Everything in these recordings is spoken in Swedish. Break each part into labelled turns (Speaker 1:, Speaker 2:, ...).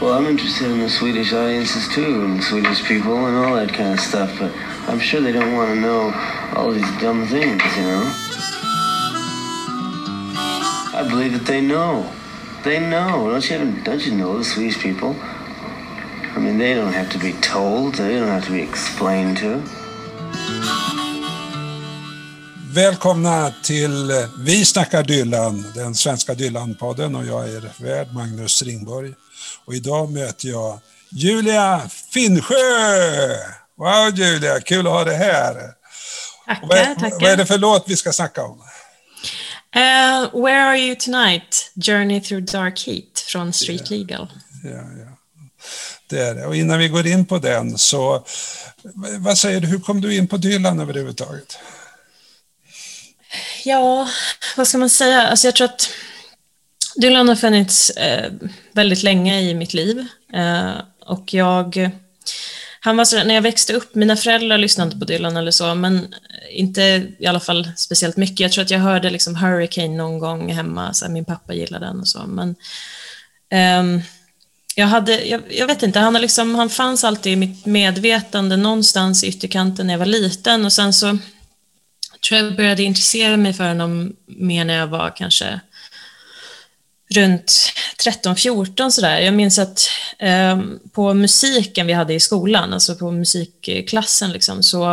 Speaker 1: Well, I'm interested in the Swedish audiences too, and Swedish people and all that kind of stuff, but I'm sure they don't want to know all these dumb things, you know? I believe that they know. They know. Don't you, don't you know the Swedish people? I mean, they don't have to be told. They don't have to be explained to.
Speaker 2: Välkomna till Vi snackar Dylan, den svenska Dylan-podden och jag är värd Magnus Ringborg. Och idag möter jag Julia Finnsjö! Wow Julia, kul att ha dig här!
Speaker 3: Tackar,
Speaker 2: vad,
Speaker 3: tackar.
Speaker 2: Vad är det för låt vi ska snacka om?
Speaker 3: Uh, Where Are You Tonight? Journey Through Dark Heat från Street
Speaker 2: Yeah.
Speaker 3: Legal.
Speaker 2: Ja, ja. Det är det. Och innan vi går in på den så, vad säger du, hur kom du in på Dylan överhuvudtaget?
Speaker 3: Ja, vad ska man säga? Alltså jag tror att Dylan har funnits eh, väldigt länge i mitt liv. Eh, och jag... Han var sådär, när jag växte upp, mina föräldrar lyssnade inte på Dylan eller så, men inte i alla fall speciellt mycket. Jag tror att jag hörde liksom Hurricane någon gång hemma, så min pappa gillade den och så, men eh, jag hade, jag, jag vet inte, han, har liksom, han fanns alltid i mitt medvetande någonstans i ytterkanten när jag var liten och sen så tror jag började intressera mig för honom mer när jag var kanske runt 13-14 sådär. Jag minns att eh, på musiken vi hade i skolan, alltså på musikklassen liksom, så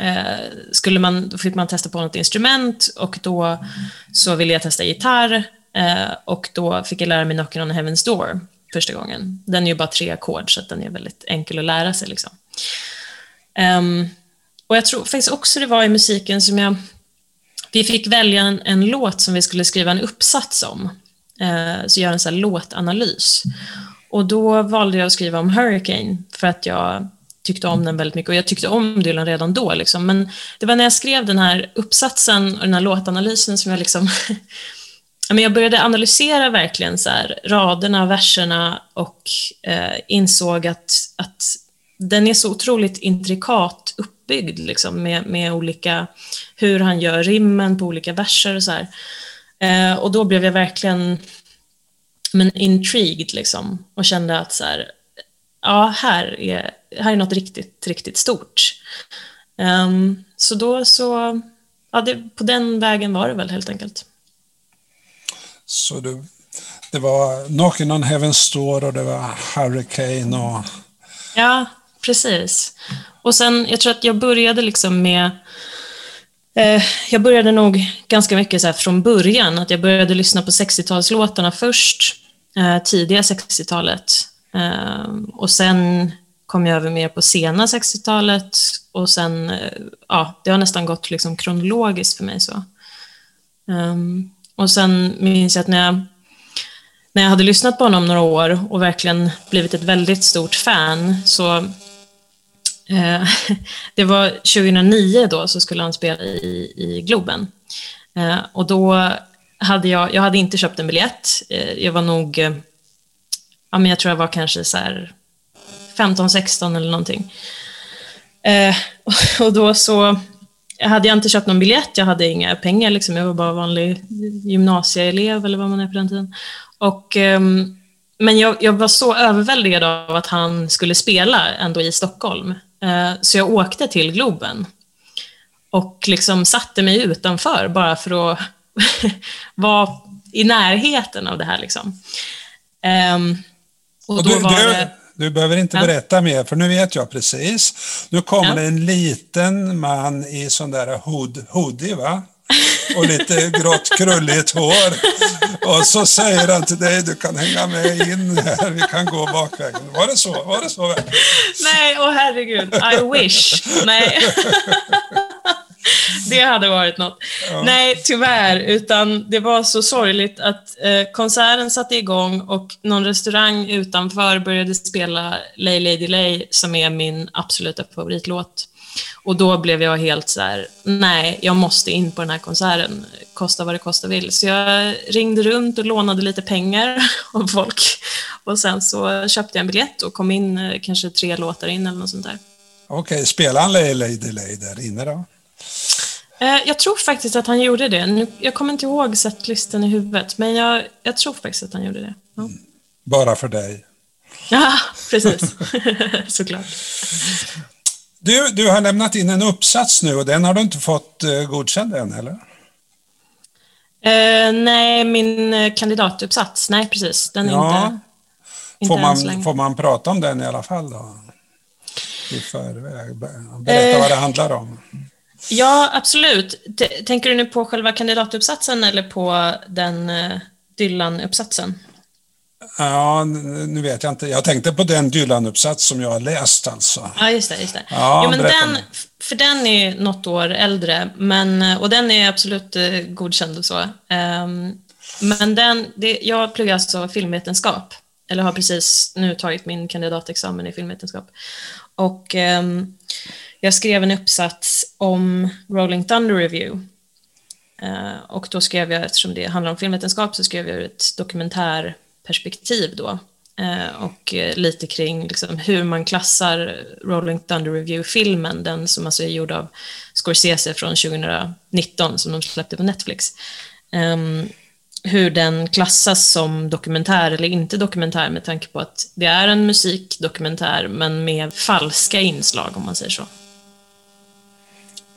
Speaker 3: eh, skulle man, då fick man testa på något instrument och då så ville jag testa gitarr eh, och då fick jag lära mig Knockin' on Heaven's Door första gången. Den är ju bara tre ackord så att den är väldigt enkel att lära sig liksom. Ehm, och jag tror faktiskt också det var i musiken som jag... Vi fick välja en, en låt som vi skulle skriva en uppsats om. Eh, så göra en så här låtanalys. Och då valde jag att skriva om Hurricane för att jag tyckte om den väldigt mycket. Och jag tyckte om Dylan redan då. Liksom. Men det var när jag skrev den här uppsatsen och den här låtanalysen som jag liksom... Men jag började analysera verkligen så här, raderna, verserna och eh, insåg att, att den är så otroligt intrikat uppbyggd liksom, med, med olika, hur han gör rimmen på olika verser och så här. Eh, och då blev jag verkligen men intrigued liksom, och kände att så här, ja, här är, här är något riktigt, riktigt stort. Ehm, så då så, ja, det, på den vägen var det väl helt enkelt.
Speaker 2: Så du, det var Knockin' on Heaven's Door och det var Hurricane och...
Speaker 3: Ja, precis. Och sen, jag tror att jag började liksom med... Eh, jag började nog ganska mycket så här från början, att jag började lyssna på 60-talslåtarna först, eh, tidiga 60-talet. Eh, och sen kom jag över mer på sena 60-talet och sen, eh, ja, det har nästan gått liksom kronologiskt för mig så. Um, och sen minns jag att när jag, när jag hade lyssnat på honom några år och verkligen blivit ett väldigt stort fan så eh, det var 2009 då så skulle han spela i, i Globen. Eh, och då hade jag, jag hade inte köpt en biljett. Eh, jag var nog, eh, ja men jag tror jag var kanske så här 15-16 eller någonting. Eh, och då så jag hade jag inte köpt någon biljett, jag hade inga pengar, liksom. jag var bara vanlig gymnasieelev eller vad man är på den tiden. Och, ehm, men jag, jag, var så överväldigad av att han skulle spela ändå i Stockholm, så jag åkte till Globen och liksom satte mig utanför bara för att vara i närheten av det här. Liksom. Ehm, och,
Speaker 2: Och
Speaker 3: då
Speaker 2: du,
Speaker 3: var det...
Speaker 2: du behöver inte
Speaker 3: Ja.
Speaker 2: berätta mer, för nu vet jag precis. Nu kommer
Speaker 3: Ja.
Speaker 2: en liten man i sån där hood, hoodie, va? Och lite grått krulligt hår. Och så säger han till dig, du kan hänga med in här, vi kan gå bakvägen. Var det så? Var det så? verkligen?
Speaker 3: Nej, åh herregud. I wish. Nej. Det hade varit något. Nej, tyvärr. Utan det var så sorgligt att eh, konserten satte igång och någon restaurang utanför började spela Lay Lady Lay, som är min absoluta favoritlåt. Och då blev jag helt så här, nej, jag måste in på den här konserten, kosta vad det kosta vill. Så jag ringde runt och lånade lite pengar av folk. Och sen så köpte jag en biljett och kom in eh, kanske tre låtar in eller något sånt där.
Speaker 2: Okej, spelar han Lay Lady Lay där inne då?
Speaker 3: Eh, Jag tror faktiskt att han gjorde det. Jag kommer inte ihåg setlisten i huvudet, men jag, jag tror faktiskt att han gjorde det. Ja.
Speaker 2: Bara för dig?
Speaker 3: Ja, precis. Såklart.
Speaker 2: Du, du har lämnat in en uppsats nu och den har du inte fått uh, godkänd än, eller?
Speaker 3: Uh, nej, min eh, kandidatuppsats, nej precis. Den är ja. inte,
Speaker 2: inte får, man, får man prata om den i alla fall då? I förväg? Berätta uh, vad det handlar om.
Speaker 3: Ja, absolut. Tänker du nu på själva kandidatuppsatsen eller på den Dylan-uppsatsen?
Speaker 2: Ja, nu vet jag inte. Jag tänkte på den Dylan-uppsats som jag har läst alltså.
Speaker 3: Ja, just det. Just det. Ja, jo, men den, för den är något år äldre, men, och den är absolut eh, godkänd och så. Um, men den, det, jag pluggar alltså filmvetenskap, eller har precis nu tagit min kandidatexamen i filmvetenskap. Och um, jag skrev en uppsats om Rolling Thunder Review. Uh, och då skrev jag, eftersom det handlar om filmvetenskap, så skrev jag ett dokumentär perspektiv då. Eh, och eh, lite kring liksom hur man klassar Rolling Thunder Review-filmen, den som alltså är gjord av Scorsese från 2019, som de släppte på Netflix. Ehm, hur den klassas som dokumentär eller inte dokumentär med tanke på att det är en musikdokumentär men med falska inslag om man säger så.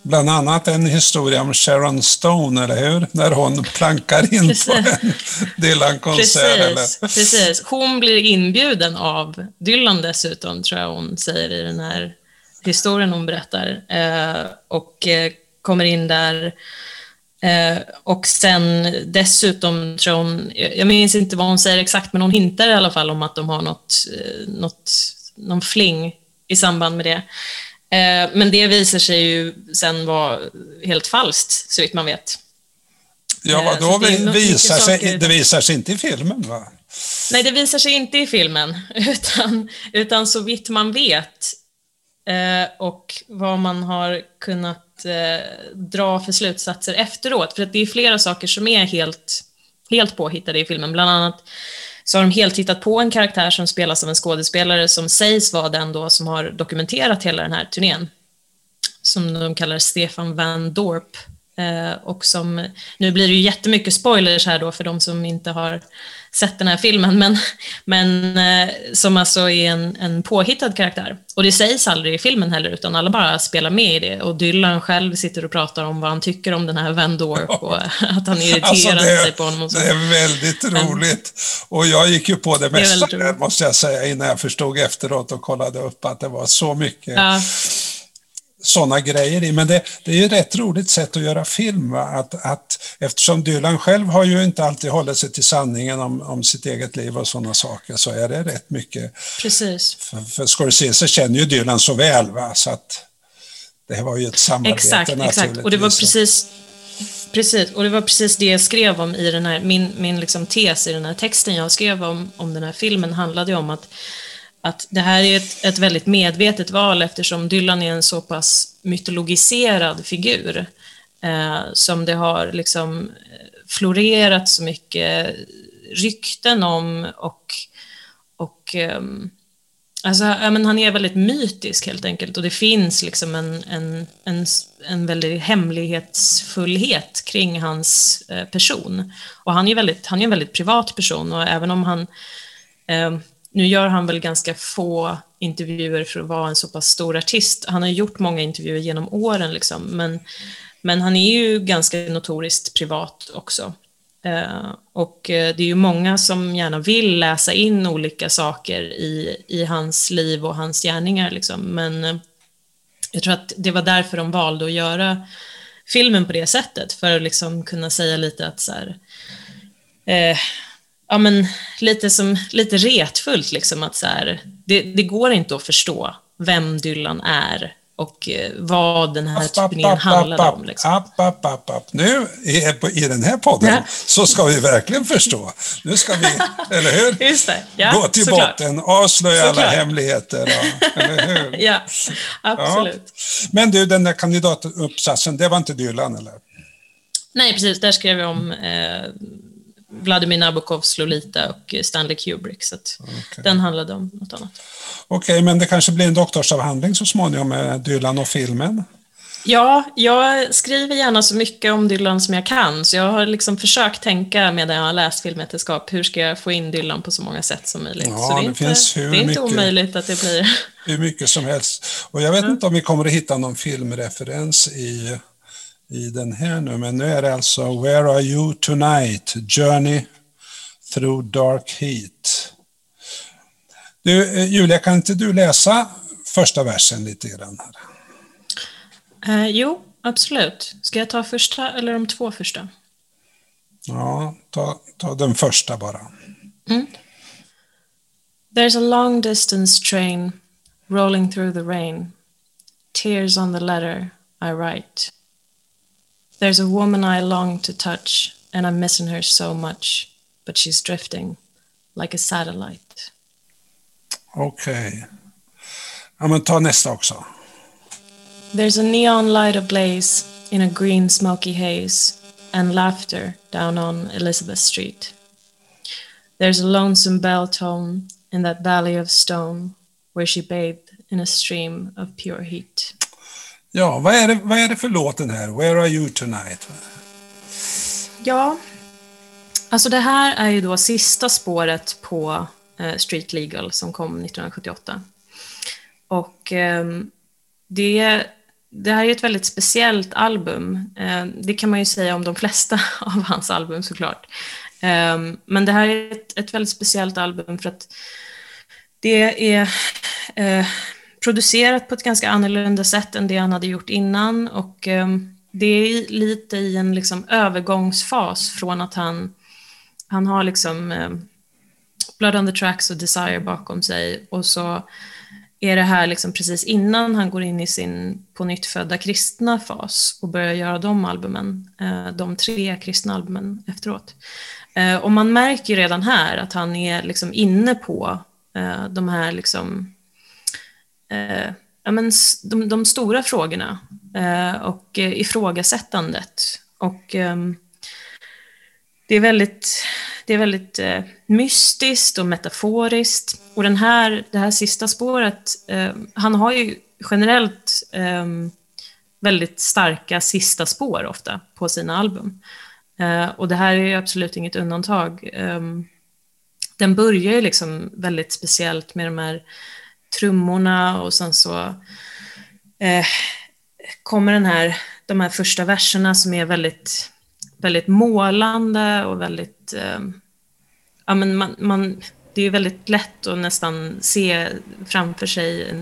Speaker 2: Bland annat en historia om Sharon Stone, eller hur? När hon plankar in precis. på en Dylan-konsert.
Speaker 3: Precis, precis. Hon blir inbjuden av Dylan dessutom, tror jag hon säger i den här historien hon berättar. Eh, och eh, kommer in där. Eh, och sen dessutom tror hon, jag minns inte vad hon säger exakt, men hon hintar i alla fall om att de har något, något, någon fling i samband med det. Eh, men det visar sig ju sen vara helt falskt, så vitt man vet.
Speaker 2: Ja, vadå det visar sig? Det visar sig inte i filmen, va?
Speaker 3: Nej, det visar sig inte i filmen, utan, utan så vitt man vet eh, och vad man har kunnat eh, dra för slutsatser efteråt. För att det är flera saker som är helt, helt påhittade i filmen, bland annat så har de helt hittat på en karaktär som spelas av en skådespelare som sägs vara den då som har dokumenterat hela den här turnén. Som de kallar Stefan Van Dorp. Eh, och som, nu blir det ju jättemycket spoilers här då för de som inte har sett den här filmen, men, men eh, som alltså är en, en påhittad karaktär. Och det sägs aldrig i filmen heller, utan alla bara spelar med i det. Och Dylan själv sitter och pratar om vad han tycker om den här Van Dorp och att han irriterar alltså det, sig på honom. Och
Speaker 2: så. Det är väldigt roligt. Och jag gick ju på det mesta, det måste jag säga, innan jag förstod efteråt och kollade upp att det var så mycket ja sådana grejer i. Men det, det är ju rätt roligt sätt att göra film. Att, att, eftersom Dylan själv har ju inte alltid hållit sig till sanningen om, om sitt eget liv och sådana saker så är det rätt mycket.
Speaker 3: Precis.
Speaker 2: För, för Scorsese känner ju Dylan så väl va? så att det var ju ett samarbete
Speaker 3: Exakt, exakt. Och det var precis Precis, och det var precis det jag skrev om i den här, min, min liksom tes i den här texten jag skrev om, om den här filmen handlade om att att det här är ett, ett väldigt medvetet val eftersom Dylan är en så pass mytologiserad figur eh, som det har liksom eh, florerat så mycket rykten om och, och eh, alltså, ja, men han är väldigt mytisk helt enkelt och det finns liksom en, en, en, en väldig hemlighetsfullhet kring hans eh, person. Och han är, väldigt, han är en väldigt privat person och även om han eh, nu gör han väl ganska få intervjuer för att vara en så pass stor artist. Han har gjort många intervjuer genom åren, liksom, men, men han är ju ganska notoriskt privat också. Uh, och eh, det är ju många som gärna vill läsa in olika saker i, i hans liv och hans gärningar, liksom. men uh, jag tror att det var därför de valde att göra filmen på det sättet, för att liksom kunna säga lite att så här, uh, ja, men, lite, som, lite retfullt, liksom, att så här, det, det, går inte att förstå vem Dylan är och eh, vad den här turnén handlar om. Liksom.
Speaker 2: App, app, app, app. Nu i, i den här podden ja. så ska vi verkligen förstå. Nu ska vi, eller hur?
Speaker 3: Ja,
Speaker 2: Gå till såklart. botten, avslöja såklart. alla hemligheter. Och, eller hur?
Speaker 3: ja, absolut.
Speaker 2: Ja. Men du, den där kandidatuppsatsen, det var inte Dylan, eller?
Speaker 3: Nej, precis. Där skrev jag om eh, Vladimir Nabokovs Lolita och Stanley Kubrick. Så okay. den handlade om något annat.
Speaker 2: Okej, okay, men det kanske blir en doktorsavhandling så småningom med Dylan och filmen?
Speaker 3: Ja, jag skriver gärna så mycket om Dylan som jag kan, så jag har liksom försökt tänka medan jag har läst filmvetenskap, hur ska jag få in Dylan på så många sätt som möjligt?
Speaker 2: Ja,
Speaker 3: så det är,
Speaker 2: det
Speaker 3: inte,
Speaker 2: finns hur
Speaker 3: det är inte
Speaker 2: mycket-
Speaker 3: omöjligt att det blir...
Speaker 2: Hur mycket som helst. Och jag vet inte om vi kommer att hitta någon filmreferens i, i den här nu, men nu är det alltså Where are you tonight? Journey through dark heat. Du, eh, Julia, kan inte du läsa första versen lite grann? Här?
Speaker 3: Eh, jo, absolut. Ska jag ta första eller de två första?
Speaker 2: Ja, ta, ta den första bara.
Speaker 3: There's a long distance train rolling through the rain, tears on the letter I write. There's a woman I long to touch, and I'm missing her so much, but she's drifting like a satellite.
Speaker 2: Okej. Ja, men ta nästa också.
Speaker 3: There's a neon light ablaze in a green smoky haze, and laughter down on Elizabeth Street. There's a lonesome bell tone in that valley of stone where she bathed in a stream of pure heat.
Speaker 2: Ja, vad är, det, vad är det för låt den här? Where are you tonight?
Speaker 3: Ja, alltså det här är ju då sista spåret på eh, Street Legal som kom 1978. Och eh, det, det här är ett väldigt speciellt album. Eh, det kan man ju säga om de flesta av hans album såklart. Ehm, men det här är ett, ett väldigt speciellt album för att det är eh, producerat på ett ganska annorlunda sätt än det han hade gjort innan och ehm, det är lite i en liksom övergångsfas från att han, han har liksom ehm, Blood on the Tracks och Desire bakom sig och så är det här liksom precis innan han går in i sin på nytt födda kristna fas och börjar göra de albumen, eh, de tre kristna albumen efteråt. Eh, och man märker ju redan här att han är liksom inne på eh, de här liksom eh, ja, men de, de stora frågorna eh, och eh, ifrågasättandet. Och eh, det är väldigt, det är väldigt eh, mystiskt och metaforiskt. Och den här, det här sista spåret, eh, han har ju generellt ehm, väldigt starka sista spår ofta på sina album. Eh, och det här är ju absolut inget undantag. Ehm, den börjar ju liksom väldigt speciellt med de här trummorna och sen så eh, kommer den här, de här första verserna som är väldigt, väldigt målande och väldigt, eh, ja men man, man, det är väldigt lätt att nästan se framför sig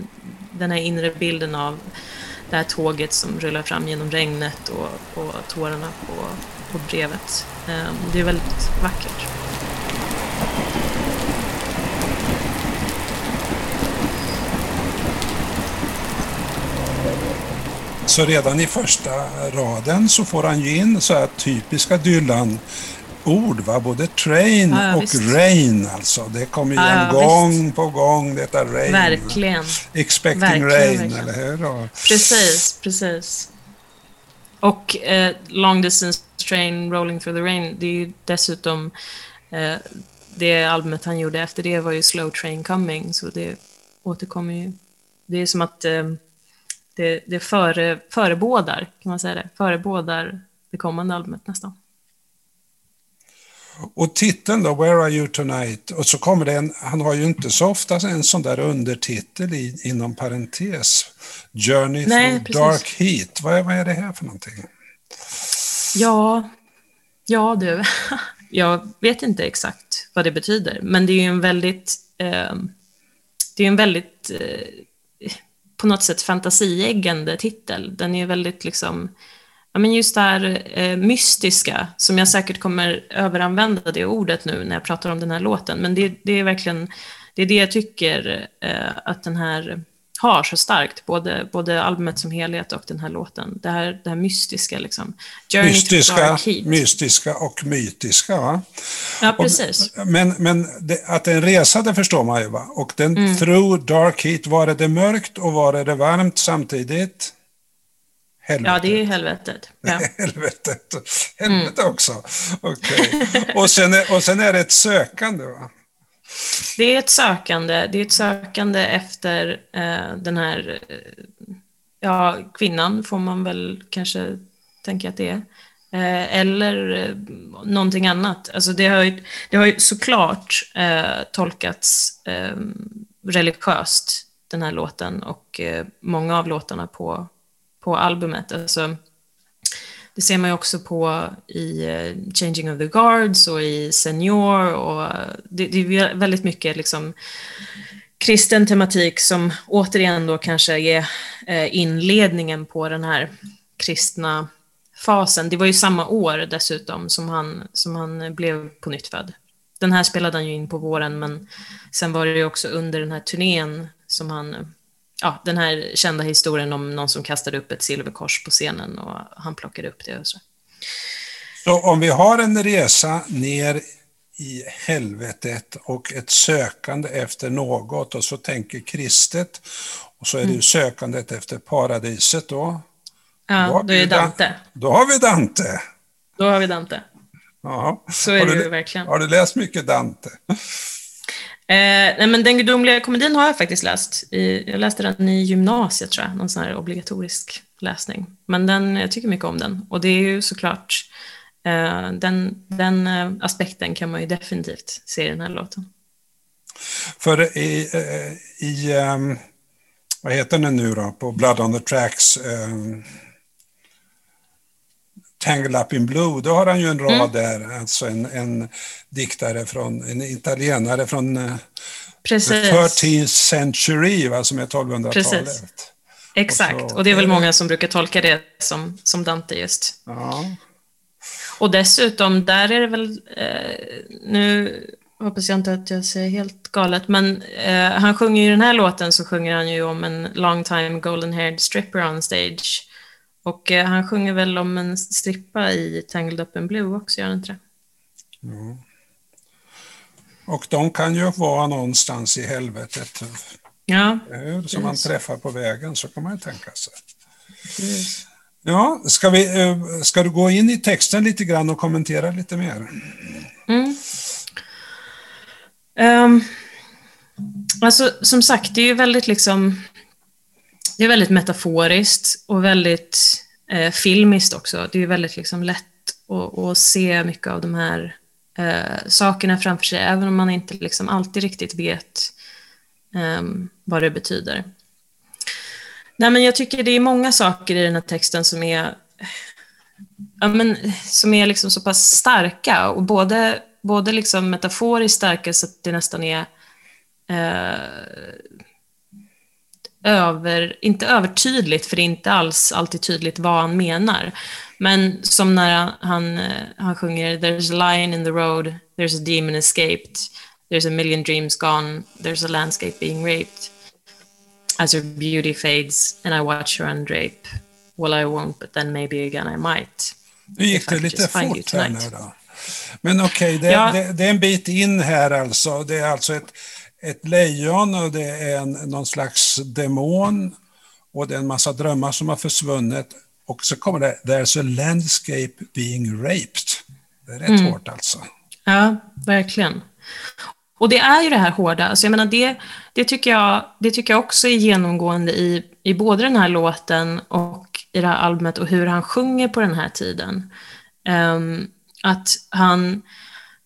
Speaker 3: den här inre bilden av det här tåget som rullar fram genom regnet och, och tårarna på, på brevet. Eh, det är väldigt vackert.
Speaker 2: Så redan i första raden så får han ju in så här typiska Dylan-ord, va? både train
Speaker 3: Ja, ja,
Speaker 2: och
Speaker 3: visst.
Speaker 2: rain alltså. Det kommer igen
Speaker 3: ja,
Speaker 2: gång på gång, detta rain.
Speaker 3: Verkligen.
Speaker 2: Expecting
Speaker 3: Verkligen,
Speaker 2: rain,
Speaker 3: verkligen.
Speaker 2: eller hur? Och,
Speaker 3: Precis, precis. Och eh, Long Distance Train Rolling Through the Rain, det är ju dessutom eh, det albumet han gjorde efter det var ju Slow Train Coming, så det återkommer ju. Det är som att eh, det, det före, förebådar, kan man säga det, förebådar det kommande albumet nästan.
Speaker 2: och titeln då, Where are you tonight? Och så kommer det en, han har ju inte så ofta en sån där undertitel i, inom parentes. Journey
Speaker 3: Nej,
Speaker 2: through
Speaker 3: precis.
Speaker 2: dark heat. Vad är, vad är det här för någonting?
Speaker 3: Ja, ja du. Jag vet inte exakt vad det betyder, men det är ju en väldigt, eh, det är en väldigt eh, på något sätt fantasieggande titel. Den är väldigt liksom, ja men just det här eh, mystiska, som jag säkert kommer överanvända det ordet nu när jag pratar om den här låten, men det, det är verkligen, det är det jag tycker eh, att den här har så starkt, både, både albumet som helhet och den här låten. Det här, det här mystiska liksom. Journey
Speaker 2: Mystiska, mystiska och mytiska. Va?
Speaker 3: Ja, precis.
Speaker 2: Och, men men det, att det är en resa, det förstår man ju. Va? Och den
Speaker 3: Mm.
Speaker 2: through dark heat, var är det mörkt och var är det varmt samtidigt? Helvetet.
Speaker 3: Ja, det är helvetet. Ja.
Speaker 2: Helvetet. Helvete
Speaker 3: Mm.
Speaker 2: också. Okej. Och, sen är, och sen är det ett sökande. Va?
Speaker 3: Det är ett sökande, det är ett sökande efter eh, den här, eh, ja, kvinnan får man väl kanske tänka att det är. Eh, eller eh, någonting annat. Alltså det, har ju, det har ju såklart eh, tolkats eh, religiöst, den här låten, och eh, många av låtarna på, på albumet. Alltså, det ser man ju också på i eh, Changing of the Guards och i Senior och det, det är väldigt mycket liksom kristen tematik som återigen då kanske är eh, inledningen på den här kristna fasen. Det var ju samma år dessutom som han, som han blev på nytt född. Den här spelade han ju in på våren, men sen var det ju också under den här turnén som han ja, den här kända historien om någon som kastade upp ett silverkors på scenen och han plockade upp det och så.
Speaker 2: Så om vi har en resa ner i helvetet och ett sökande efter något och så tänker kristet och så är det mm. sökandet efter paradiset då.
Speaker 3: Ja, då, då är det Dante.
Speaker 2: Då har vi Dante.
Speaker 3: Då har vi Dante.
Speaker 2: Jaha.
Speaker 3: Så är
Speaker 2: har
Speaker 3: det
Speaker 2: du,
Speaker 3: ju verkligen.
Speaker 2: Har du läst mycket Dante?
Speaker 3: Eh, nej, men den gudomliga komedin har jag faktiskt läst. I, jag läste den i gymnasiet tror jag, någon sån här obligatorisk läsning. Men den, jag tycker mycket om den. Och det är ju såklart, eh, den, den eh, aspekten kan man ju definitivt se i den här låten.
Speaker 2: För i, eh, i um, vad heter den nu då, på Blood on the Tracks, um, Tangled Up in Blue, då har han ju en rad mm. där, alltså en, en diktare från, en italienare från eh, Precis. the 13th century, va, som är 1200-talet.
Speaker 3: Exakt, och, så, och, det är väl många som brukar tolka det som, som Dante just.
Speaker 2: Ja.
Speaker 3: Och dessutom, där är det väl, eh, nu hoppas jag inte att jag säger helt galet, men eh, han sjunger ju i den här låten så sjunger han ju om en long time golden haired stripper on stage. Och eh, han sjunger väl om en strippa i Tangled Up in Blue också, gör han inte det?
Speaker 2: Mm. Och de kan ju vara någonstans i helvetet.
Speaker 3: Ja.
Speaker 2: Som man träffar på vägen, så kan man ju tänka sig. Yes. Ja, ska, vi, eh, ska du gå in i texten lite grann och kommentera lite mer?
Speaker 3: Mm. Um, alltså, som sagt, det är ju väldigt liksom det är väldigt metaforiskt och väldigt eh, filmiskt också. Det är väldigt liksom, lätt att, att se mycket av de här eh, sakerna framför sig, även om man inte liksom, alltid riktigt vet eh, vad det betyder. Nej, men jag tycker det är många saker i den här texten som är, ja, men, som är liksom så pass starka, och både, både liksom metaforiskt starka så att det nästan är eh, över, inte övertydligt, för det är inte alls alltid tydligt vad han menar. Men som när han, han sjunger “There's a lion in the road, there's a demon escaped, there's a million dreams gone, there's a landscape being raped. As her beauty fades and I watch her undrape, well I won't but then maybe again I might.
Speaker 2: Nu gick det lite fort här nu då. Men okej, okay, det, ja. det, det, är en bit in här alltså. Det är alltså ett ett lejon och det är en, någon slags demon och det är en massa drömmar som har försvunnit. Och så kommer det, there's a landscape being raped. Det är rätt mm. hårt alltså.
Speaker 3: Ja, verkligen. Och det är ju det här hårda, alltså jag menar det, det, tycker, jag, det tycker jag också är genomgående i, i både den här låten och i det här albumet och hur han sjunger på den här tiden. Um, att han,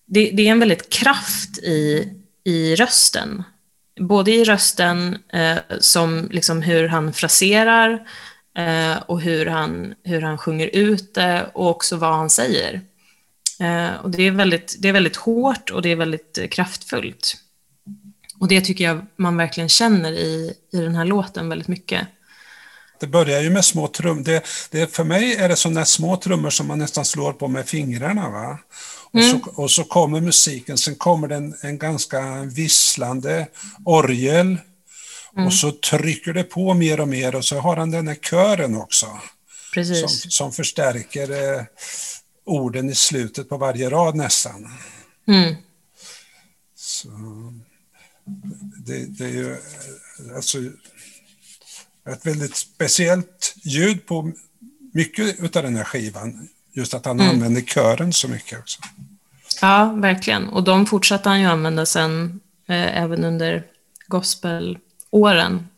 Speaker 3: det, det, är en väldigt kraft i, i rösten. Både i rösten eh, som liksom hur han fraserar eh, och hur han, hur han sjunger ut det och också vad han säger. Eh, och det, är väldigt, det är väldigt hårt och det är väldigt eh, kraftfullt. Och det tycker jag man verkligen känner i, i den här låten väldigt mycket.
Speaker 2: Det börjar ju med små trummor. Det, det, för mig är det sådana små trummor som man nästan slår på med fingrarna. Va? Och, mm. så, och så kommer musiken, sen kommer det en, en ganska visslande orgel. Mm. Och så trycker det på mer och mer och så har han den här kören också. Som, som förstärker eh, orden i slutet på varje rad nästan.
Speaker 3: Mm.
Speaker 2: Så, det, det, är ju alltså, ett väldigt speciellt ljud på mycket av den här skivan. Just att han mm. använder kören så mycket också.
Speaker 3: Ja, verkligen. Och de fortsatte han ju använda sen, eh, även under gospelåren.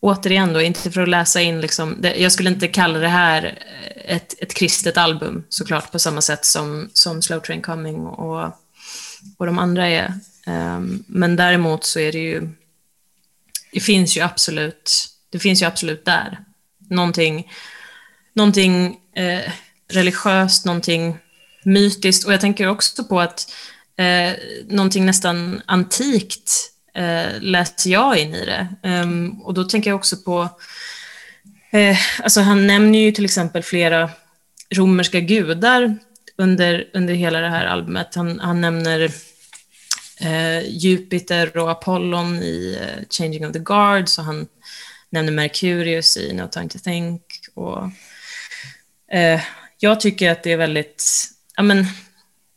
Speaker 3: återigen då, inte för att läsa in liksom, det, jag skulle inte kalla det här ett, ett kristet album såklart på samma sätt som, som Slow Train Coming och, och de andra är. Um, men däremot så är det ju, det finns ju absolut, det finns ju absolut där. Någonting, någonting eh, religiöst, någonting mytiskt och jag tänker också på att eh, någonting nästan antikt eh, läser jag in i det. Um, och då tänker jag också på, eh, alltså han nämner ju till exempel flera romerska gudar under, under hela det här albumet. Han, han nämner eh, Jupiter och Apollon i eh, Changing of the Guards och han nämner Merkurius i No time to think. Och, eh, jag tycker att det är väldigt, ja men,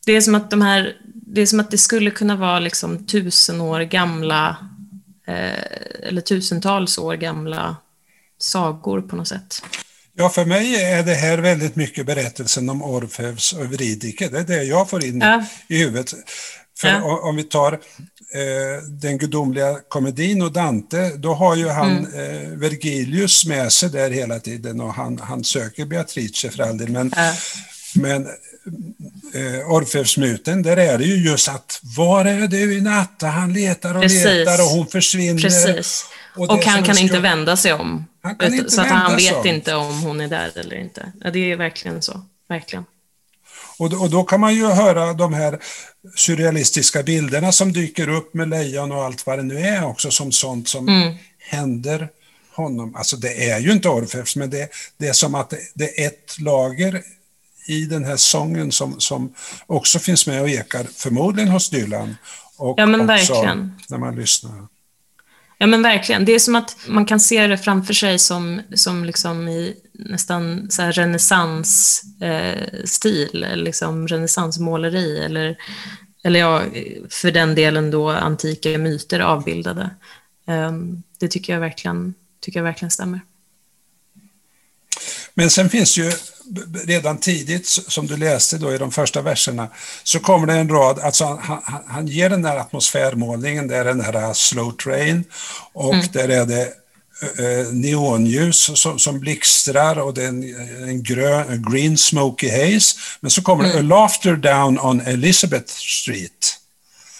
Speaker 3: det är som att de här, det är som att det skulle kunna vara liksom tusen år gamla, eh, eller tusentals år gamla sagor på något sätt.
Speaker 2: Ja, för mig är det här väldigt mycket berättelsen om Orfeus och Eurydike. Det är det jag får in ja. i huvudet. För ja. om vi tar eh, den gudomliga komedin och Dante, då har ju han mm. eh, Vergilius med sig där hela tiden och han, han söker Beatrice för all del. Men, ja. men eh, Orfeusmyten, där är det ju just att var är du i natt? Han letar och Precis. letar och hon försvinner.
Speaker 3: Precis. Och, och han kan inte vända sig om. så att han vet om. inte om hon är där eller inte. Ja, det är verkligen så. Verkligen.
Speaker 2: Och, och då kan man ju höra de här surrealistiska bilderna som dyker upp med lejon och allt vad det nu är också som sånt som mm. händer honom. Alltså det är ju inte Orfeus, men det, det är som att det, det, är ett lager i den här sången som, som också finns med och ekar, förmodligen hos Dylan. Och
Speaker 3: ja, men
Speaker 2: också
Speaker 3: verkligen.
Speaker 2: när man lyssnar.
Speaker 3: Ja men verkligen. Det är som att man kan se det framför sig som, som liksom i nästan så renässansstil, eh, liksom renässansmåleri eller, eller ja, för den delen då antika myter avbildade. Ehm, det tycker jag, verkligen, tycker jag verkligen stämmer.
Speaker 2: Men sen finns ju redan tidigt, som du läste då i de första verserna, så kommer det en rad, alltså han, han, han ger den där atmosfärmålningen, det är den här slow train och mm. där är det neonljus som, som blixtrar och det är en, en grön, green smoky haze. Men så kommer mm. det A laughter down on Elizabeth Street.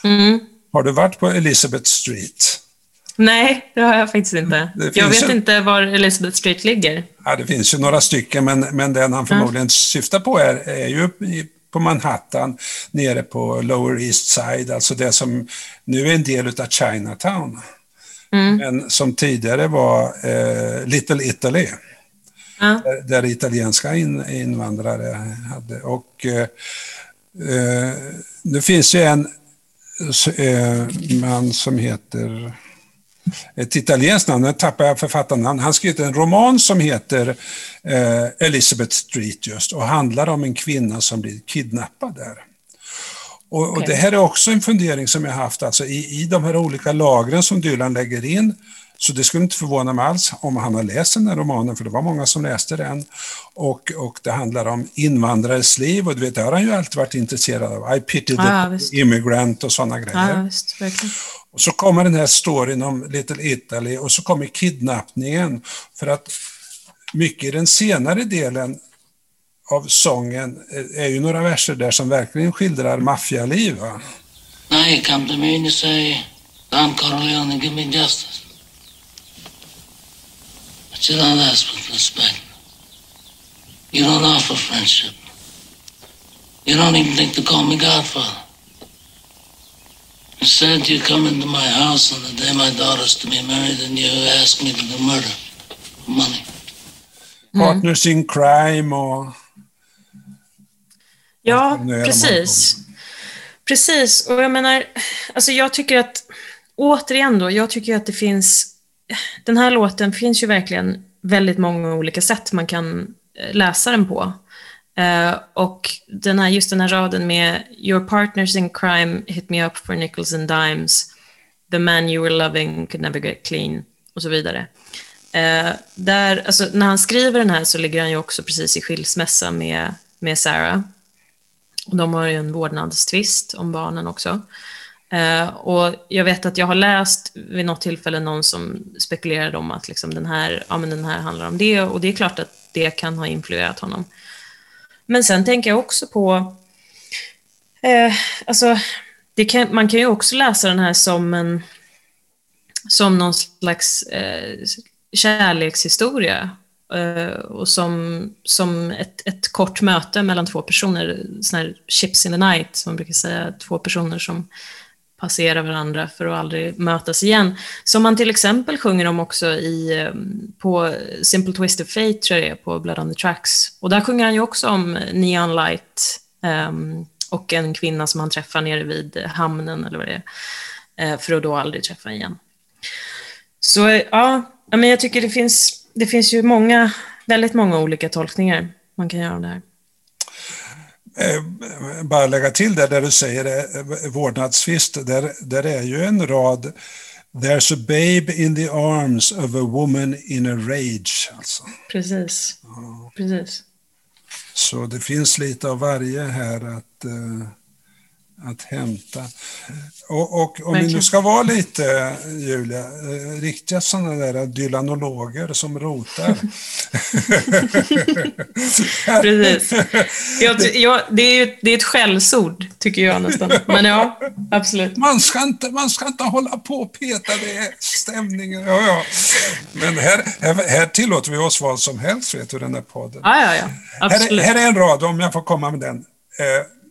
Speaker 3: Mm.
Speaker 2: Har du varit på Elizabeth Street?
Speaker 3: Nej, det har jag faktiskt inte. Jag vet ju... inte var Elizabeth Street ligger.
Speaker 2: Ja, det finns ju några stycken, men, men den han förmodligen mm. syftar på är, är ju på Manhattan, nere på Lower East Side, alltså det som nu är en del av Chinatown. Mm. Men som tidigare var eh, Little Italy. Ja. Där, där, italienska in, invandrare hade. Och eh, eh, det finns ju en eh, man som heter ett italienskt namn, nu tappar jag författarnamn. Han skrev en roman som heter eh, Elizabeth Street just och handlar om en kvinna som blir kidnappad där. Och, okay. och, Det här är också en fundering som jag haft, alltså i, i de här olika lagren som Dylan lägger in, så det skulle inte förvåna mig alls om han har läst den här romanen, för det var många som läste den. Och, och det handlar om invandrares liv och du vet, det har han ju alltid varit intresserad av. I pity the ah, immigrant och sådana grejer.
Speaker 3: Ah, visst,
Speaker 2: och så kommer den här storyn om Little Italy och så kommer kidnappningen. För att mycket i den senare delen av sången är ju några verser där som verkligen skildrar maffialiv.
Speaker 4: You come to me and you say, Don Corleone, give me justice. Don't ask for respect. You don't offer friendship. You don't even think to call me Godfather. Instead, you come into my house on the day my daughter's to be married and you ask me to do murder for money.
Speaker 2: Mm. Partners in crime och...
Speaker 3: Ja, precis. Precis, och jag menar, alltså jag tycker att, återigen då, jag tycker att det finns, den här låten finns ju verkligen väldigt många olika sätt man kan eh, läsa den på. Uh, och den här, just den här raden med “Your partners in crime hit me up for nickels and dimes. The man you were loving could never get clean” och så vidare. Uh, där, alltså, när han skriver den här så ligger han ju också precis i skilsmässa med, med Sarah. Och de har ju en vårdnadstvist om barnen också. Eh, och jag vet att jag har läst vid något tillfälle någon som spekulerade om att liksom den, här, ja, men den här handlar om det och det är klart att det kan ha influerat honom. Men sen tänker jag också på, eh, alltså, kan, man kan ju också läsa den här som en, som någon slags eh, kärlekshistoria eh, och som, som ett, ett kort möte mellan två personer, sån här chips in the night, som man brukar säga, två personer som passera varandra för att aldrig mötas igen. Som man till exempel sjunger om också i, eh, på Simple Twisted Fate, tror jag det är, på Blood on the Tracks. Och där sjunger han ju också om Neon Light um, och en kvinna som han träffar nere vid hamnen, eller vad det är, eh, för att då aldrig träffa igen. Så ja, men jag tycker det finns, det finns ju många, väldigt många olika tolkningar man kan göra av det här.
Speaker 2: Eh, bara lägga till det där du säger eh, vårdnadstvist, där, där är ju en rad There's a babe in the arms of a woman in a rage. Alltså.
Speaker 3: Precis. Ja. Precis.
Speaker 2: Så det finns lite av varje här att, uh, att hämta. Och, och om vi nu ska vara lite, Julia, eh, riktiga sådana där dylanologer som rotar.
Speaker 3: Precis. Jag, jag, det, är ju, det är ett skällsord, tycker jag nästan. Men ja, absolut.
Speaker 2: Man ska inte, man ska inte hålla på och peta, det är stämningen. Ja, ja. Men här, här, här tillåter vi oss vad som helst, vet du, den här podden.
Speaker 3: Ja, ja, ja.
Speaker 2: Absolut. Här, här är en rad, om jag får komma med den. Eh,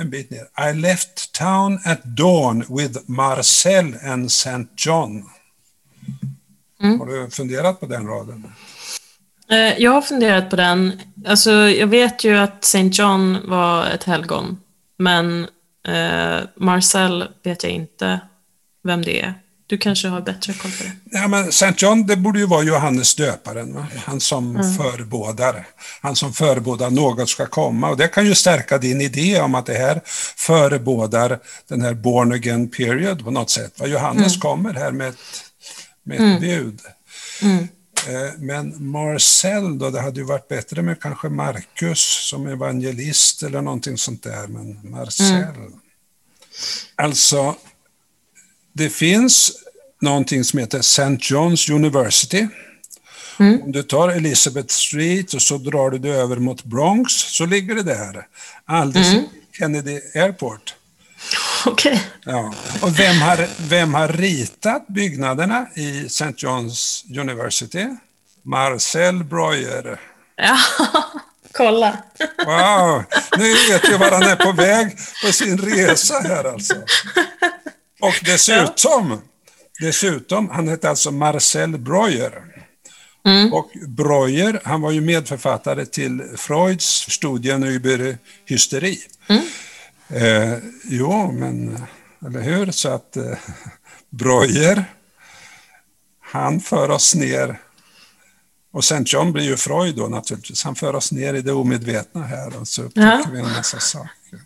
Speaker 2: en bit ner. I left town at dawn with Marcel and St. John. Mm. Har du funderat på den raden?
Speaker 3: Eh, jag har funderat på den. Alltså, jag vet ju att St. John var ett helgon, men eh, Marcel vet jag inte vem det är. Du kanske har bättre koll på det?
Speaker 2: Ja, men St. John, det borde ju vara Johannes döparen, va? han som mm. förebådar. Han som förebådar något ska komma. Och det kan ju stärka din idé om att det här förebådar den här born again period på något sätt. Va? Johannes mm. kommer här med ett, med ett mm. bud. Mm. Eh, men Marcel då, det hade ju varit bättre med kanske Markus som evangelist eller någonting sånt där, men Marcel. Mm. Alltså, det finns någonting som heter St. John's University. Mm. Om du tar Elizabeth Street och så drar du dig över mot Bronx, så ligger det där. Alldeles mm. Kennedy Airport.
Speaker 3: Okej. Okay.
Speaker 2: Ja. Och vem har, vem har ritat byggnaderna i St. John's University? Marcel Breuer.
Speaker 3: Ja, kolla.
Speaker 2: Wow, nu vet jag var han är på väg på sin resa här alltså. Och dessutom, ja. Dessutom, han hette alltså Marcel Breuer. Mm. Och Breuer, han var ju medförfattare till Freuds Studien über Hysteri. Mm. Eh, jo, men, eller hur? Så att eh, Breuer, han för oss ner, och St. John blir ju Freud då naturligtvis, han för oss ner i det omedvetna här och så upptäcker ja. vi en massa saker.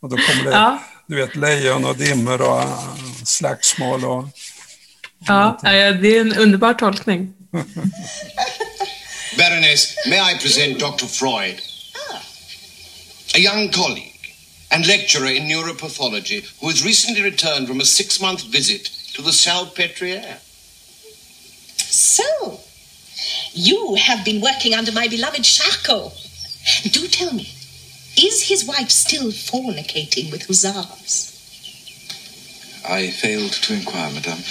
Speaker 2: Och då kommer det ja du vet, lejon och dimmor och slagsmål och...
Speaker 3: Ja, det är en underbar tolkning.
Speaker 5: Baroness, may I present Dr. Freud? A young colleague and lecturer in neuropathology who has recently returned from a six-month visit to the Salpêtrière.
Speaker 6: So, you have been working under my beloved Charcot. Do tell me, Is his wife still fornicating with hussars?
Speaker 5: I failed to inquire, madame.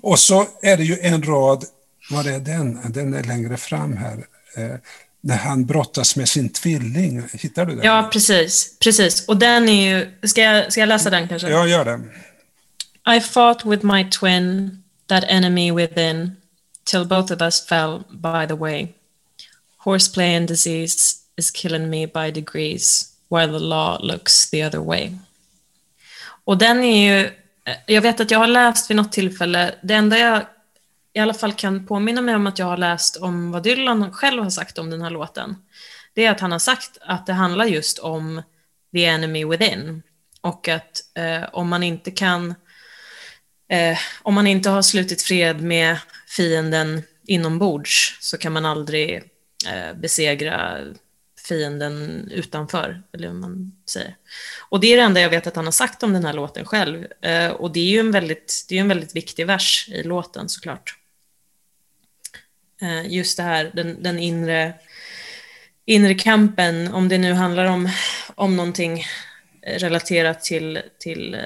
Speaker 2: Och så är det ju en rad, var är den? Den är längre fram här. Eh, när han brottas med sin tvilling. Hittar du den?
Speaker 3: Ja, precis. precis. Och den är ju... Ska jag, ska jag läsa den kanske?
Speaker 2: Ja, gör det.
Speaker 3: I fought with my twin, that enemy within, till both of us fell by the way. Horseplay and disease is killing me by degrees while the law looks the other way. Och den är ju, Eh, jag vet att jag har läst vid något tillfälle, det enda jag i alla fall kan påminna mig om att jag har läst om vad Dylan själv har sagt om den här låten, det är att han har sagt att det handlar just om the enemy within och att eh, om man inte kan, eh, om man inte har slutit fred med fienden inombords så kan man aldrig eh, besegra fienden utanför, eller hur man säger. Och det är det enda jag vet att han har sagt om den här låten själv. Eh, och det är ju en väldigt, det är en väldigt viktig vers i låten såklart. Eh, just det här, den, den inre, inre kampen, om det nu handlar om, om någonting relaterat till, till eh,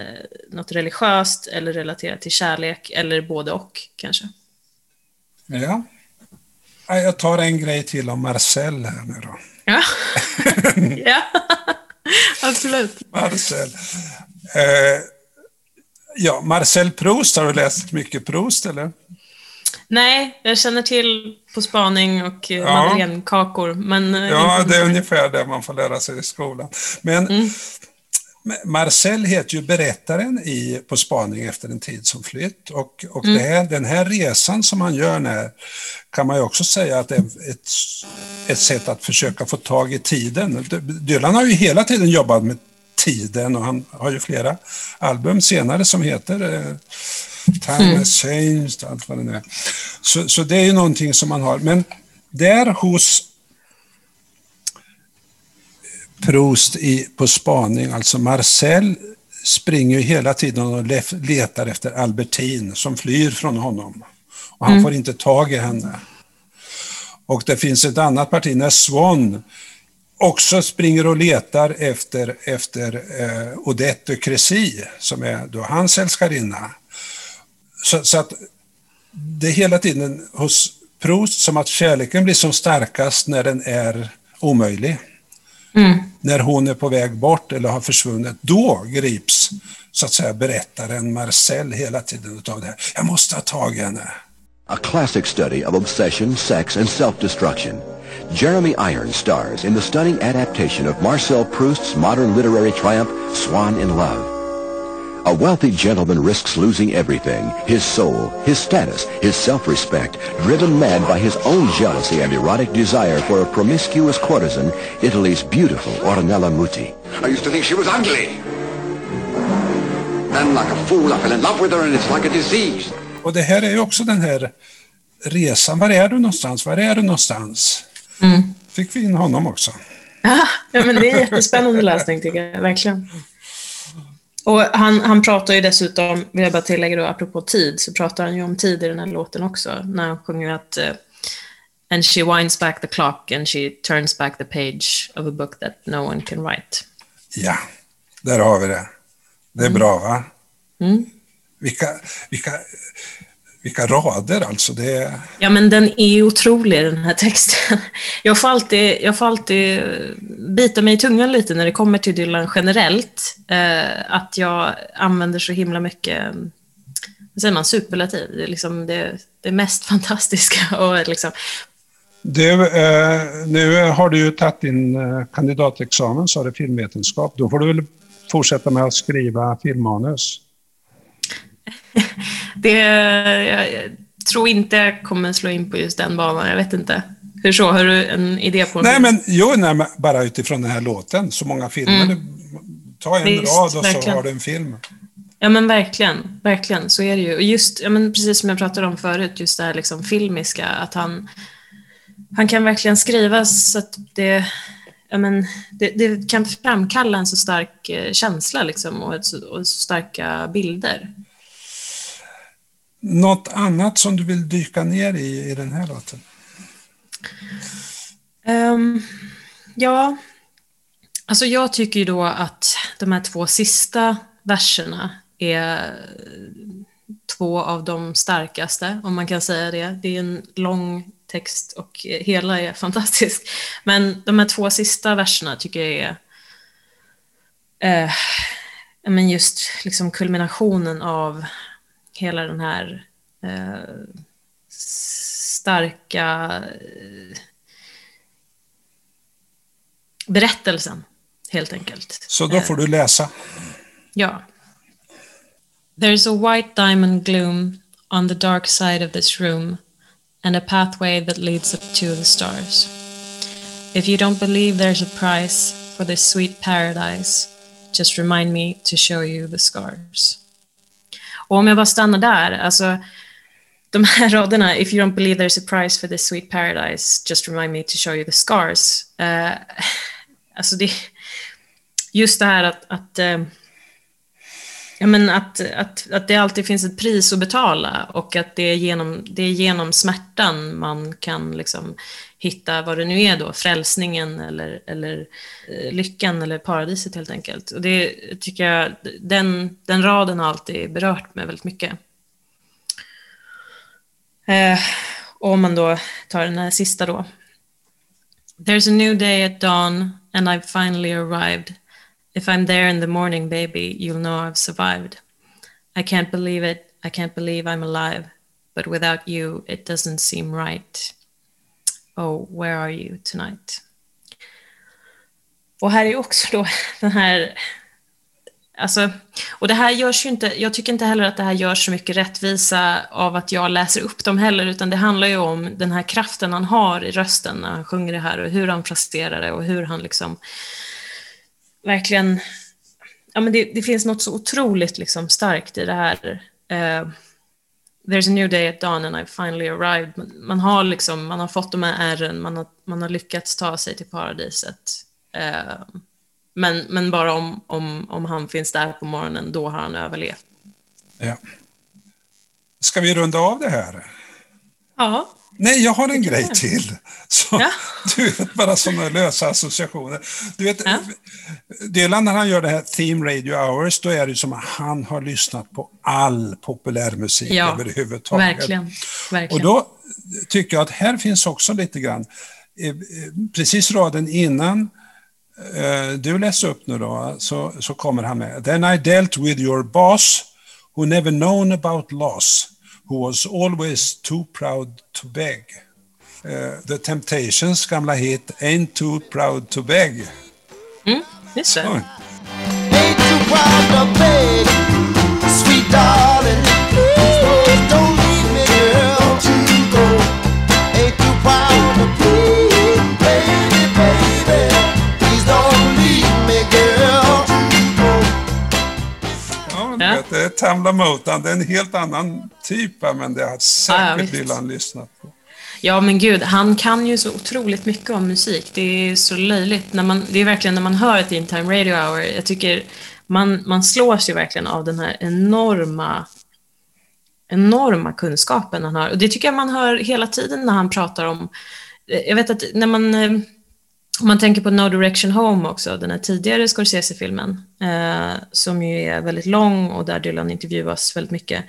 Speaker 3: något religiöst eller relaterat till kärlek eller både och kanske.
Speaker 2: Ja. Jag tar en grej till om Marcel här nu då.
Speaker 3: Ja, ja. absolut.
Speaker 2: Marcel. Eh, ja, Marcel Proust, har du läst mycket Proust eller?
Speaker 3: Nej, jag känner till På spaning och ja. madeleinekakor, men...
Speaker 2: Eh, ja, det är ungefär det man får lära sig i skolan. Men mm. Marcel heter ju berättaren i På spaning efter en tid som flytt och, och mm. här, den här resan som han gör när, kan man ju också säga att det är ett, ett sätt att försöka få tag i tiden. Dylan har ju hela tiden jobbat med tiden och han har ju flera album senare som heter eh, Time mm. has changed, allt vad det är. Så, så det är ju någonting som man har. Men där hos Proust i, på spaning, alltså Marcel springer ju hela tiden och letar efter Albertine som flyr från honom. Och han mm. får inte tag i henne. Och det finns ett annat parti när Swan också springer och letar efter, efter eh, Odette de Crécy, som är då hans älskarinna. Så, så, att det är hela tiden hos Proust som att kärleken blir som starkast när den är omöjlig. Mm. När hon är på väg bort eller har försvunnit, då grips så att säga berättaren Marcel hela tiden utav det här. Jag måste ha tag i henne.
Speaker 7: A classic study of obsession, sex and self-destruction. Jeremy Irons stars in the stunning adaptation of Marcel Proust's modern literary triumph, Swan in Love. A wealthy gentleman risks losing everything, his soul, his status, his self-respect, driven mad by his own jealousy and erotic desire for a promiscuous courtesan, Italy's beautiful Ornella Muti.
Speaker 8: I used to think she was ugly. Then like a fool I fell in love with her and it's like a disease.
Speaker 2: Och det här är ju också den här resan. Var är du någonstans? Var är du någonstans?
Speaker 3: Mm.
Speaker 2: Fick vi in honom också.
Speaker 3: ja, men det är jättespännande läsning tycker jag, verkligen. Och han, han pratar ju dessutom, vill jag bara tillägga då, apropå tid, så pratar han ju om tid i den här låten också, när han sjunger att uh, And she winds back the clock and she turns back the page of a book that no one can write.
Speaker 2: Ja, där har vi det. Det är mm. bra, va?
Speaker 3: Mm.
Speaker 2: Vilka, vilka, vilka rader alltså. Det.
Speaker 3: Ja, men den är otrolig den här texten. Jag får, alltid, jag får alltid bita mig i tungan lite när det kommer till Dylan generellt. Eh, att jag använder så himla mycket, vad säger man, superlativ. Det är liksom det, det mest fantastiska. Och liksom...
Speaker 2: Du, eh, nu har du ju tagit din eh, kandidatexamen, sa du, filmvetenskap. Då får du väl fortsätta med att skriva filmmanus?
Speaker 3: Det, jag, tror inte jag kommer slå in på just den banan. Jag vet inte. Hur så? Har du en idé på
Speaker 2: Nej, men jo, nej, bara utifrån den här låten. Så många filmer. Mm. Ta en Visst, rad och verkligen. så har du en film.
Speaker 3: Ja men verkligen, verkligen, så är det ju. Och just, ja, men precis som jag pratade om förut, just det här liksom filmiska, att han, han kan verkligen skriva så att det, ja, men, det, det kan framkalla en så stark eh, känsla liksom, och, ett, och så starka bilder.
Speaker 2: Något annat som du vill dyka ner i i den här låten?
Speaker 3: Um, ja, alltså jag tycker ju då att de här två sista verserna är två av de starkaste, om man kan säga det. Det är en lång text och hela är fantastisk. Men de här två sista verserna tycker jag är eh, men just liksom kulminationen av hela den här eh, starka eh, berättelsen, helt enkelt.
Speaker 2: Så då får du läsa.
Speaker 3: Ja. There's a white diamond gloom on the dark side of this room and a pathway that leads up to the stars. If you don't believe there's a price for this sweet paradise, just remind me to show you the scars. Och om jag bara stannar där, alltså de här raderna, if you don't believe there's a price for this sweet paradise, just remind me to show you the scars. Uh, alltså det, just det här att, att uh, Ja, men att, att, att det alltid finns ett pris att betala och att det är genom, det är genom smärtan man kan liksom hitta vad det nu är då, frälsningen eller, eller eh, lyckan eller paradiset helt enkelt. Och det tycker jag, den, den raden har alltid berört mig väldigt mycket. Eh, och om man då tar den här sista då. There's a new day at dawn and I've finally arrived. If I'm there in the morning, baby, you'll know I've survived. I can't believe it. I can't believe I'm alive. But without you, it doesn't seem right. Oh, where are you tonight? Och här är också då den här... Alltså, och det här görs ju inte, jag tycker inte heller att det här görs så mycket rättvisa av att jag läser upp dem heller, utan det handlar ju om den här kraften han har i rösten när han sjunger det här och hur han frasterar det och hur han liksom verkligen, ja men det, det, finns något så otroligt liksom starkt i det här. Uh, There's a new day at dawn and I finally arrived. Man har liksom, man har fått de här ärren, man har, man har lyckats ta sig till paradiset. Uh, men, men bara om, om, om han finns där på morgonen, då har han överlevt.
Speaker 2: Ja. Ska vi runda av det här?
Speaker 3: Ja.
Speaker 2: Nej, jag har en grej till. Så, ja. Du vet, bara sådana lösa associationer. Du vet, ja. Dylan när han gör det här Theme Radio Hours, då är det som att han har lyssnat på all populärmusik ja, överhuvudtaget.
Speaker 3: Verkligen, verkligen.
Speaker 2: Och då tycker jag att här finns också lite grann, eh, precis raden innan eh, du läser upp nu då, så, så kommer han med. Then I dealt with your boss who never known about loss who was always too proud to beg. Uh, the Temptations gamla hit Ain't Too Proud to Beg.
Speaker 3: Mm, just det.
Speaker 9: Ain't too proud to beg, sweet darling. don't leave me, girl, to go. Ain't too proud to plead, baby, baby.
Speaker 2: Ja, det är Tamla Motown. Det är en helt annan typ, men det har säkert ja, Dylan lyssnat på.
Speaker 3: Ja, men gud, han kan ju så otroligt mycket om musik. Det är så löjligt. När man, det är verkligen när man hör ett In Time Radio Hour, jag tycker man, man slås ju verkligen av den här enorma enorma kunskapen han har. Och det tycker jag man hör hela tiden när han pratar om... Jag vet att när man... Om man tänker på No Direction Home också, den här tidigare Scorsese-filmen, eh, som ju är väldigt lång och där Dylan intervjuas väldigt mycket.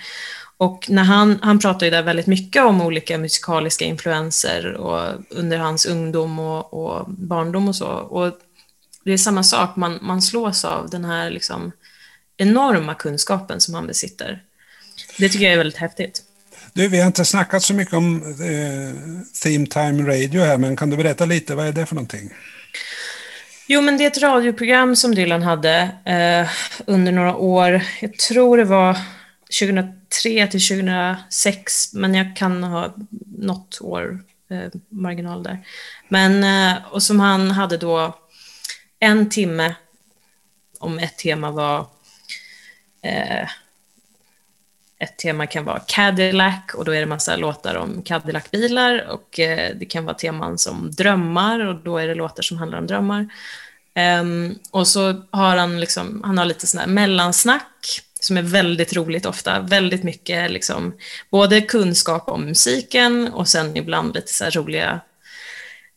Speaker 3: Och när han, han pratar ju där väldigt mycket om olika musikaliska influenser och under hans ungdom och, och barndom och så. Och det är samma sak, man, man slås av den här liksom enorma kunskapen som han besitter. Det tycker jag är väldigt häftigt.
Speaker 2: Du, vi har inte snackat så mycket om eh, Theme Time Radio här, men kan du berätta lite, vad är det för någonting?
Speaker 3: Jo, men det är ett radioprogram som Dylan hade eh, under några år. Jag tror det var 2003 till 2006, men jag kan ha något år eh, marginal där. Men, eh, och som han hade då en timme om ett tema var eh, ett tema kan vara Cadillac och då är det massa låtar om Cadillac-bilar och eh, det kan vara teman som drömmar och då är det låtar som handlar om drömmar. Um, och så har han liksom, han har lite sån här mellansnack som är väldigt roligt ofta. Väldigt mycket liksom, både kunskap om musiken och sen ibland lite så roliga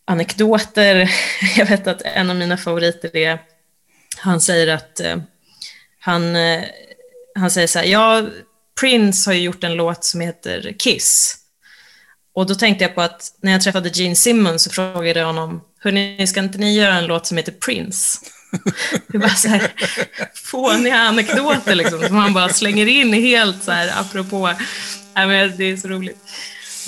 Speaker 3: anekdoter. Jag vet att en av mina favoriter är, han säger att eh, han, eh, han säger så här, ja, Prince har ju gjort en låt som heter Kiss. Och då tänkte jag på att när jag träffade Gene Simmons så frågade jag honom, hörni, ska inte ni göra en låt som heter Prince? Det bara så här fåniga anekdoter liksom, som han bara slänger in helt så här apropå. Men det är så roligt.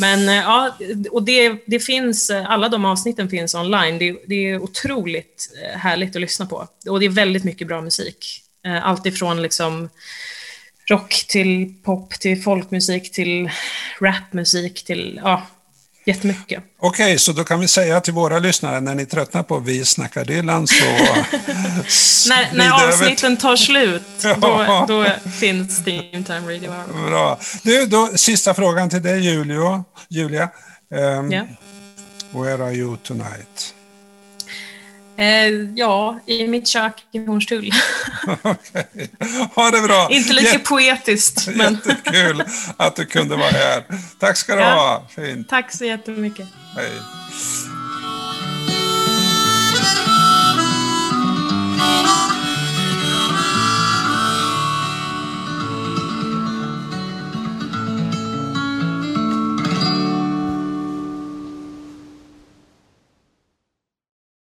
Speaker 3: Men eh, ja, och det, det finns, alla de avsnitten finns online. Det, det, är otroligt eh, härligt att lyssna på. Och det är väldigt mycket bra musik. Eh, allt ifrån liksom rock till pop till folkmusik till rapmusik till, ja, jättemycket.
Speaker 2: Okej, så då kan vi säga till våra lyssnare, när ni tröttnar på Vi snackar Dylan så...
Speaker 3: När, när avsnitten tar slut, då, då finns Steam Time Radio Hour.
Speaker 2: Bra. Du, då, sista frågan till dig, Julio. Julia. Um,
Speaker 3: Ja.
Speaker 2: Where are you tonight?
Speaker 3: Eh, ja, i mitt kök i Hornstull.
Speaker 2: Okej. Ha det bra.
Speaker 3: Inte lika
Speaker 2: Jätte-
Speaker 3: poetiskt, men
Speaker 2: Jättekul att du kunde vara här. Tack ska du
Speaker 3: Ja.
Speaker 2: ha. Fint.
Speaker 3: tack så jättemycket.
Speaker 2: Hej.